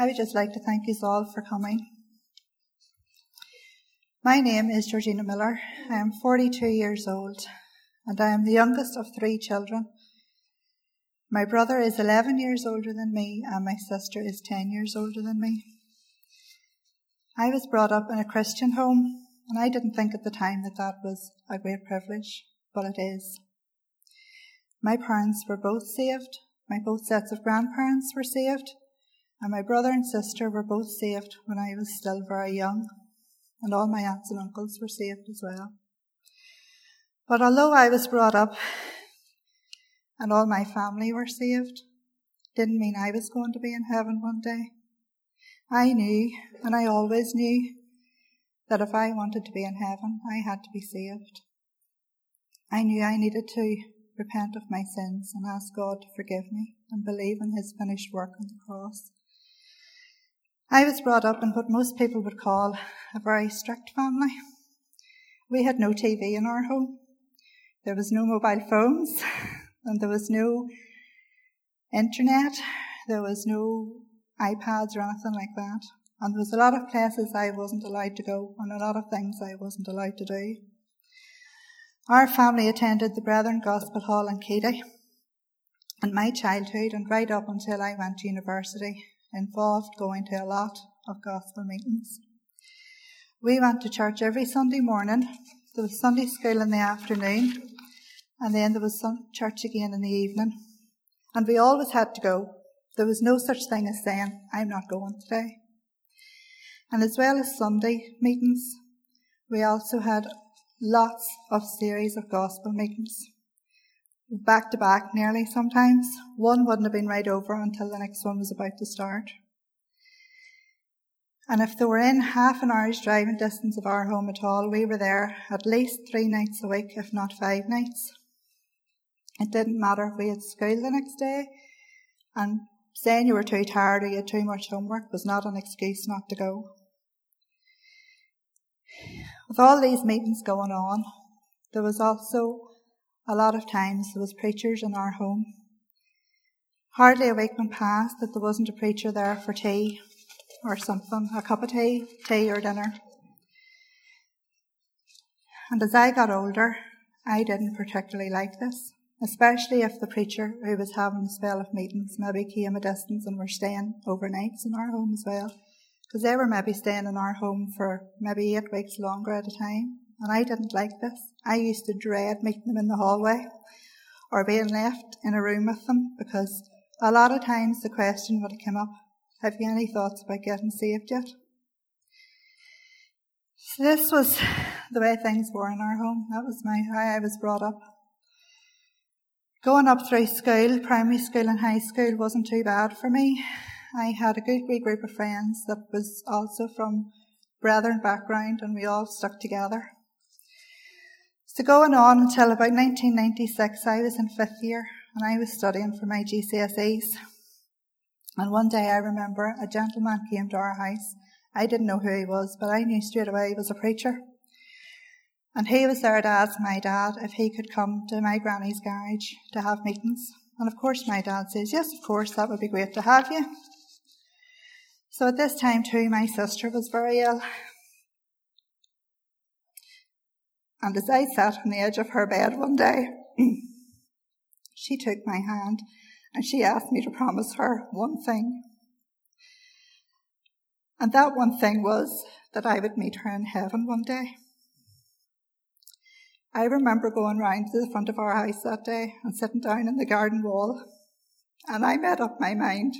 I would just like to thank you all for coming. My name is Georgina Miller. I am 42 years old and I am the youngest of three children. My brother is 11 years older than me and my sister is 10 years older than me. I was brought up in a Christian home and I didn't think at the time that that was a great privilege, but it is. My parents were both saved. My both sets of grandparents were saved and my brother and sister were both saved when I was still very young, and all my aunts and uncles were saved as well. But although I was brought up and all my family were saved, didn't mean I was going to be in heaven one day. I knew, and I always knew, that if I wanted to be in heaven, I had to be saved. I knew I needed to repent of my sins and ask God to forgive me and believe in His finished work on the cross. I was brought up in what most people would call a very strict family. We had no TV in our home. There was no mobile phones and there was no internet. There was no iPads or anything like that. And there was a lot of places I wasn't allowed to go and a lot of things I wasn't allowed to do. Our family attended the Brethren Gospel Hall in Keady. And my childhood and right up until I went to university, involved going to a lot of gospel meetings. We went to church every Sunday morning. There was Sunday school in the afternoon, and then there was some church again in the evening. And we always had to go. There was no such thing as saying, I'm not going today. And as well as Sunday meetings, we also had lots of series of gospel meetings back to back nearly sometimes. One wouldn't have been right over until the next one was about to start. And if they were in half an hour's driving distance of our home at all, we were there at least three nights a week, if not five nights. It didn't matter if we had school the next day, and saying you were too tired or you had too much homework was not an excuse not to go. With all these meetings going on, there was also a lot of times there was preachers in our home. Hardly a week went past that there wasn't a preacher there for tea or something, a cup of tea, tea or dinner. And as I got older, I didn't particularly like this, especially if the preacher who was having a spell of meetings maybe came a distance and were staying overnights in our home as well. Because they were maybe staying in our home for maybe eight weeks longer at a time and I didn't like this. I used to dread meeting them in the hallway or being left in a room with them because a lot of times the question would come up, have you any thoughts about getting saved yet? So this was the way things were in our home. That was my how I was brought up. Going up through school, primary school and high school wasn't too bad for me. I had a good wee group of friends that was also from brethren background and we all stuck together. So going on until about 1996, I was in fifth year and I was studying for my GCSEs. And one day I remember a gentleman came to our house. I didn't know who he was, but I knew straight away he was a preacher. And he was there to ask my dad if he could come to my granny's garage to have meetings. And of course my dad says, yes, of course, that would be great to have you. So at this time too, my sister was very ill And as I sat on the edge of her bed one day, she took my hand and she asked me to promise her one thing. And that one thing was that I would meet her in heaven one day. I remember going round to the front of our house that day and sitting down in the garden wall, and I made up my mind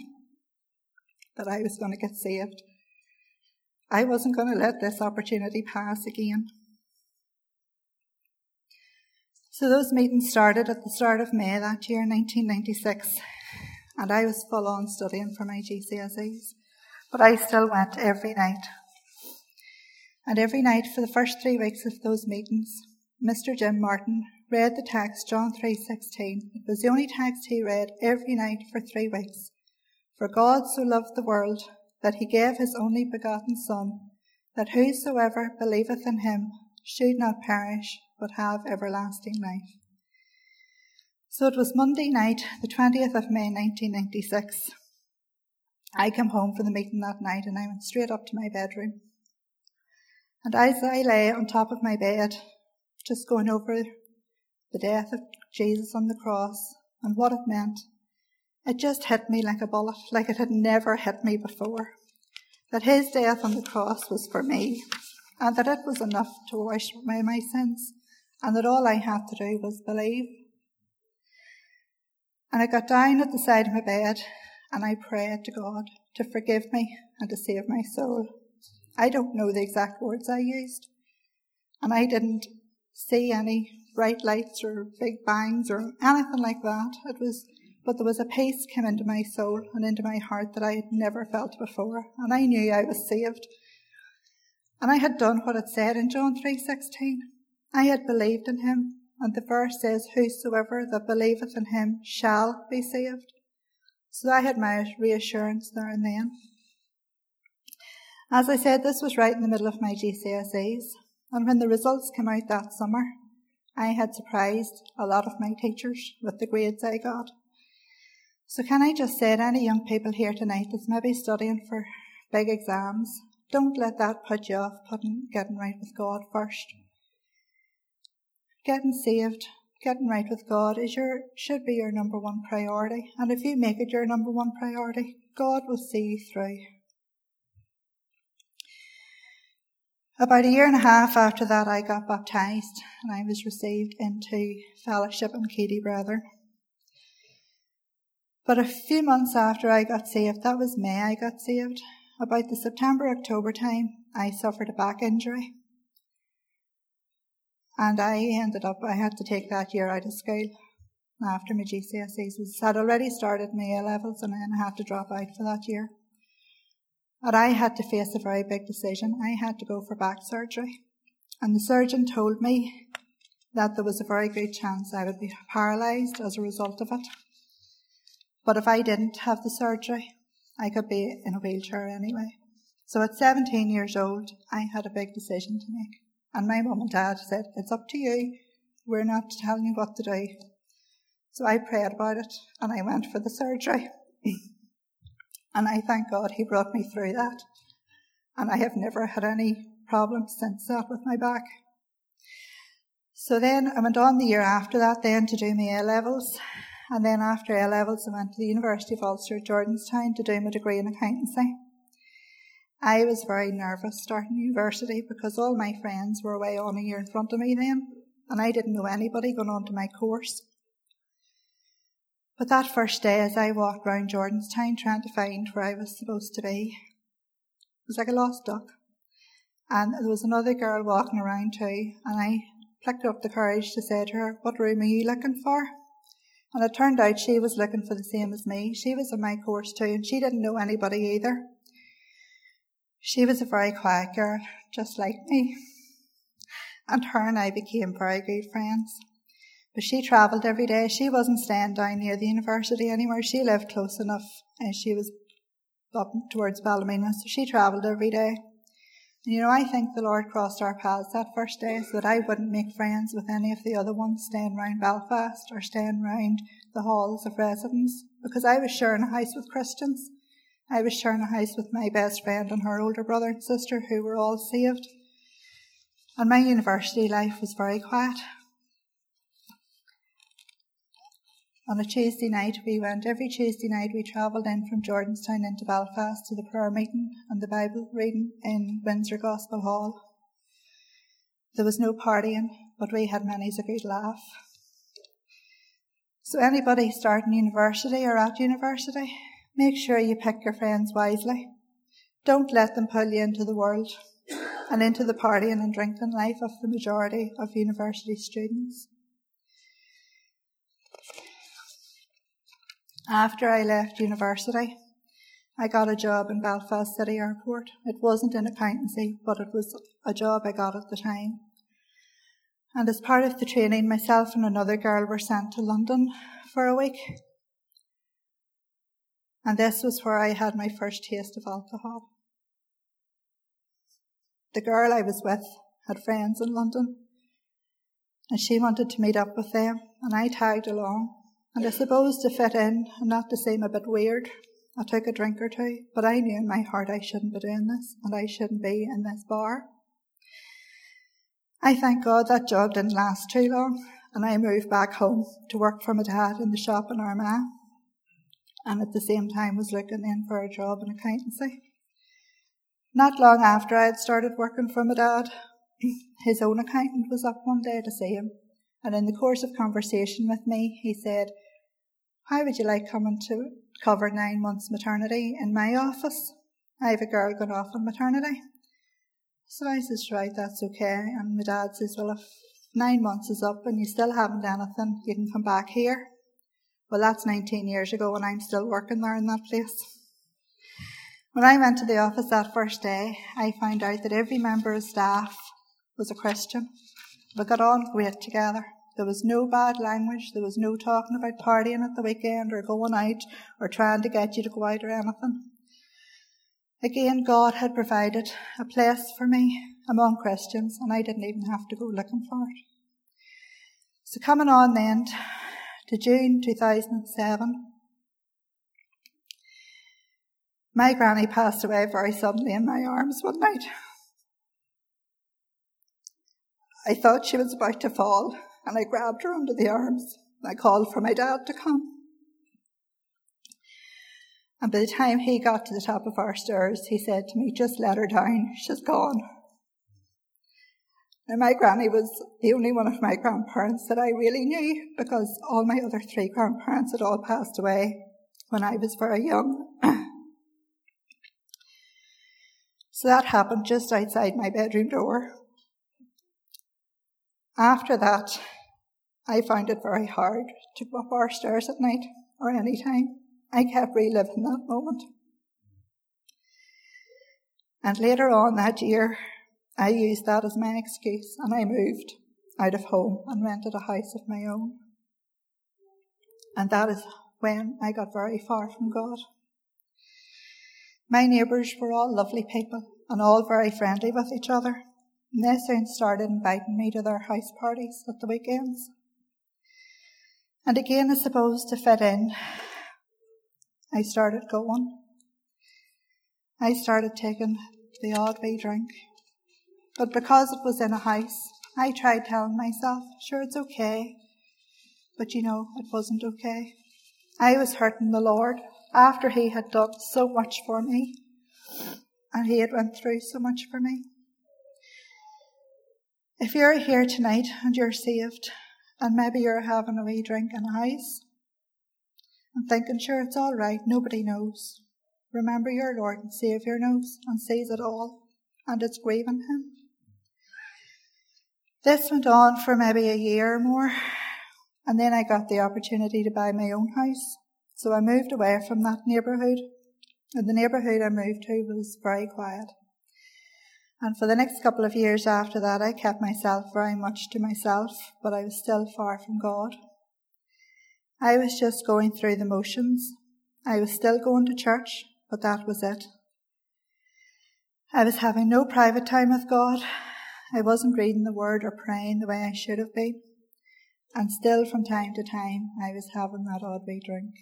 that I was going to get saved. I wasn't going to let this opportunity pass again. So those meetings started at the start of May that year, 1996, and I was full on studying for my GCSEs. But I still went every night. And every night for the first three weeks of those meetings, Mr. Jim Martin read the text John 3:16. It was the only text he read every night for 3 weeks. For God so loved the world that he gave his only begotten son that whosoever believeth in him should not perish but have everlasting life. So it was Monday night, the 20th of May 1996, I came home from the meeting that night and I went straight up to my bedroom. And as I lay on top of my bed, just going over the death of Jesus on the cross and what it meant, it just hit me like a bullet, like it had never hit me before. That his death on the cross was for me, and that it was enough to wash away my sins, and that all I had to do was believe. And I got down at the side of my bed and I prayed to God to forgive me and to save my soul. I don't know the exact words I used, and I didn't see any bright lights or big bangs or anything like that. It was, but there was a peace came into my soul and into my heart that I had never felt before, and I knew I was saved. And I had done what it said in John 3:16. I had believed in him, and the verse says, "Whosoever that believeth in him shall be saved." So I had my reassurance there and then. As I said, this was right in the middle of my GCSEs, and when the results came out that summer, I had surprised a lot of my teachers with the grades I got. So can I just say to any young people here tonight that's maybe studying for big exams, don't let that put you off putting getting right with God first. Getting saved, getting right with God is your should be your number one priority. And if you make it your number one priority, God will see you through. About a year and a half after that, I got baptized and I was received into fellowship in Keady Brother. But a few months after I got saved, that was May I got saved, about the September October time, I suffered a back injury. And I ended up, I had to take that year out of school after my GCSEs. I had already started my A levels and then I had to drop out for that year. And I had to face a very big decision. I had to go for back surgery. And the surgeon told me that there was a very good chance I would be paralysed as a result of it. But if I didn't have the surgery, I could be in a wheelchair anyway. So at 17 years old, I had a big decision to make. And my mum and dad said, It's up to you. We're not telling you what to do. So I prayed about it and I went for the surgery. And I thank God He brought me through that. And I have never had any problems since that with my back. So then I went on the year after that then to do my A levels. And then after A levels, I went to the University of Ulster Jordanstown to do my degree in accountancy. I was very nervous starting university because all my friends were away on a year in front of me then, and I didn't know anybody going on to my course. But that first day, as I walked round Jordanstown trying to find where I was supposed to be, it was like a lost duck. And there was another girl walking around too, and I plucked up the courage to say to her, What room are you looking for? And it turned out she was looking for the same as me. She was in my course too, and she didn't know anybody either. She was a very quiet girl, just like me. And her and I became very good friends. But she travelled every day. She wasn't staying down near the university anywhere. She lived close enough and she was up towards Ballymena, so she travelled every day. And you know, I think the Lord crossed our paths that first day so that I wouldn't make friends with any of the other ones staying round Belfast or staying round the halls of residence because I was sharing a house with Christians. I was sharing a house with my best friend and her older brother and sister who were all saved. And my university life was very quiet. On a Tuesday night, we went, every Tuesday night, we travelled in from Jordanstown into Belfast to the prayer meeting and the Bible reading in Windsor Gospel Hall. There was no partying, but we had many a good laugh. So, anybody starting university or at university, make sure you pick your friends wisely. Don't let them pull you into the world and into the partying and drinking life of the majority of university students. After I left university, I got a job in Belfast City Airport. It wasn't in accountancy, but it was a job I got at the time. And as part of the training, myself and another girl were sent to London for a week. And this was where I had my first taste of alcohol. The girl I was with had friends in London, and she wanted to meet up with them, and I tagged along. And I suppose to fit in and not to seem a bit weird, I took a drink or two, but I knew in my heart I shouldn't be doing this and I shouldn't be in this bar. I thank God that job didn't last too long and I moved back home to work for my dad in the shop in Armagh and at the same time was looking in for a job in accountancy. Not long after I had started working for my dad, his own accountant was up one day to see him, and in the course of conversation with me, he said, How would you like coming to cover nine months maternity in my office? I have a girl going off on maternity. So I says, Right, that's okay. And my dad says, Well, if nine months is up and you still haven't anything, you can come back here. Well, that's 19 years ago and I'm still working there in that place. When I went to the office that first day, I found out that every member of staff was a Christian. We got on great together. There was no bad language. There was no talking about partying at the weekend or going out or trying to get you to go out or anything. Again, God had provided a place for me among Christians, and I didn't even have to go looking for it. So, coming on then to June 2007, My granny passed away very suddenly in my arms one night. I thought she was about to fall, and I grabbed her under the arms. I called for my dad to come. And by the time he got to the top of our stairs, he said to me, Just let her down, she's gone. My granny was the only one of my grandparents that I really knew because all my other three grandparents had all passed away when I was very young. So that happened just outside my bedroom door. After that, I found it very hard to go up our stairs at night or any time. I kept reliving that moment. And later on that year, I used that as my excuse and I moved out of home and rented a house of my own. And that is when I got very far from God. My neighbours were all lovely people and all very friendly with each other. And they soon started inviting me to their house parties at the weekends. And again, I suppose to fit in, I started going. I started taking the odd wee drink. But because it was in a house, I tried telling myself, sure, it's okay. But you know, it wasn't okay. I was hurting the Lord after he had done so much for me and he had went through so much for me. If you're here tonight and you're saved and maybe you're having a wee drink in a house and thinking, sure, it's all right, nobody knows. Remember your Lord and Saviour knows and sees it all and it's grieving him. This went on for maybe a year or more and then I got the opportunity to buy my own house so I moved away from that neighbourhood, and the neighbourhood I moved to was very quiet. And for the next couple of years after that, I kept myself very much to myself, but I was still far from God. I was just going through the motions. I was still going to church, but that was it. I was having no private time with God. I wasn't reading the Word or praying the way I should have been. And still, from time to time, I was having that odd wee drink.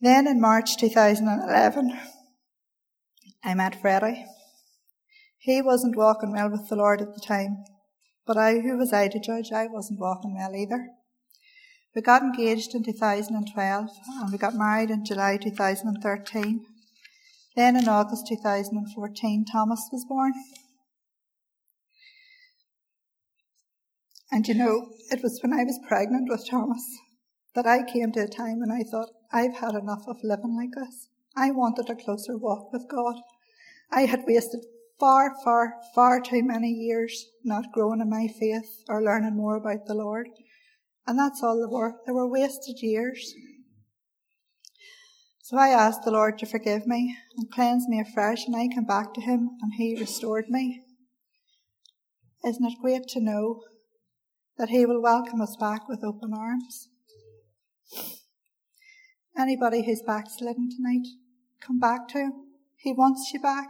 Then in March 2011, I met Freddie. He wasn't walking well with the Lord at the time, but I, who was I to judge, I wasn't walking well either. We got engaged in 2012 and we got married in July 2013. Then in August 2014, Thomas was born. And you know, it was when I was pregnant with Thomas that I came to a time when I thought, I've had enough of living like this. I wanted a closer walk with God. I had wasted far, far, far too many years not growing in my faith or learning more about the Lord. And that's all they were. They were wasted years. So I asked the Lord to forgive me and cleanse me afresh, and I came back to Him and He restored me. Isn't it great to know that He will welcome us back with open arms? Anybody who's backslidden tonight, come back to Him. He wants you back.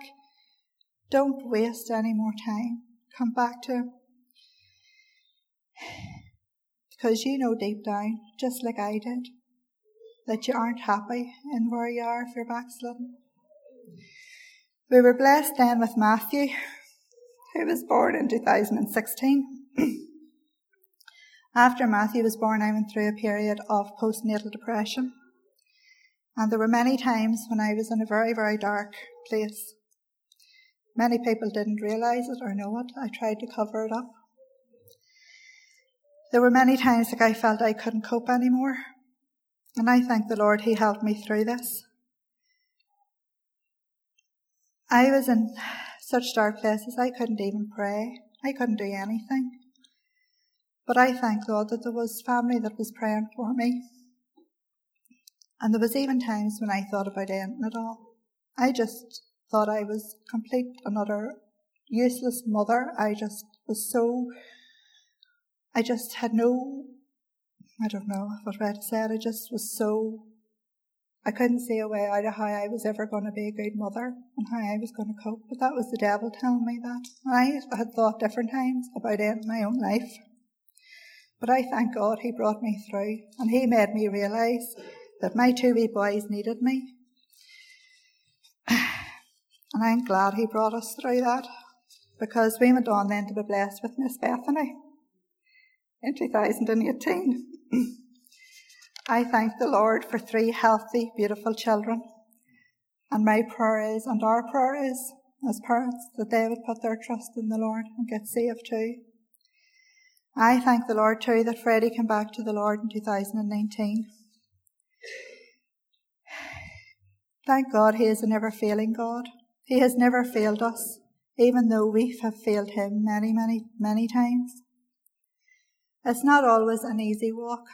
Don't waste any more time. Come back to Him. Because you know deep down, just like I did, that you aren't happy in where you are if you're backslidden. We were blessed then with Matthew, who was born in 2016. After Matthew was born, I went through a period of postnatal depression. And there were many times when I was in a very, very dark place. Many people didn't realise it or know it. I tried to cover it up. There were many times that I felt I couldn't cope anymore. And I thank the Lord He helped me through this. I was in such dark places I couldn't even pray. I couldn't do anything. But I thank God that there was family that was praying for me. And there was even times when I thought about ending it all. I just thought I was complete another useless mother. I just was so I just had no I don't know what Red said, I just was so I couldn't see a way out of how I was ever going to be a good mother and how I was going to cope. But that was the devil telling me that. I had thought different times about it in my own life. But I thank God He brought me through and He made me realise that my two wee boys needed me. And I'm glad He brought us through that because we went on then to be blessed with Miss Bethany in 2018. I thank the Lord for three healthy, beautiful children. And my prayer is, and our prayer is, as parents, that they would put their trust in the Lord and get saved too. I thank the Lord too that Freddie came back to the Lord in 2019. Thank God he is a never failing God. He has never failed us, even though we have failed him many, many, many times. It's not always an easy walk,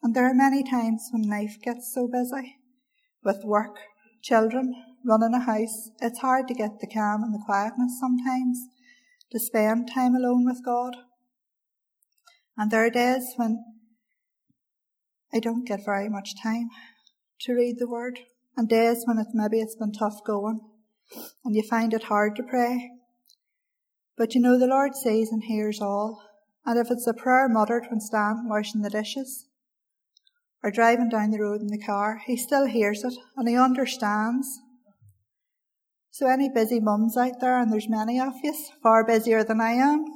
and there are many times when life gets so busy with work, children, running a house, it's hard to get the calm and the quietness sometimes to spend time alone with God. And there are days when I don't get very much time to read the word, and days when it's maybe it's been tough going, and you find it hard to pray. But you know the Lord sees and hears all, and if it's a prayer muttered when standing washing the dishes, or driving down the road in the car, He still hears it and He understands. So any busy mums out there, and there's many of you, far busier than I am,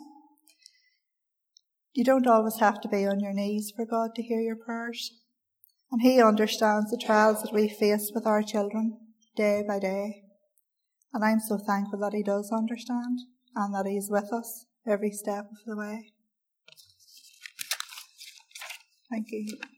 you don't always have to be on your knees for God to hear your prayers. And He understands the trials that we face with our children day by day. And I'm so thankful that He does understand and that He's with us every step of the way. Thank you.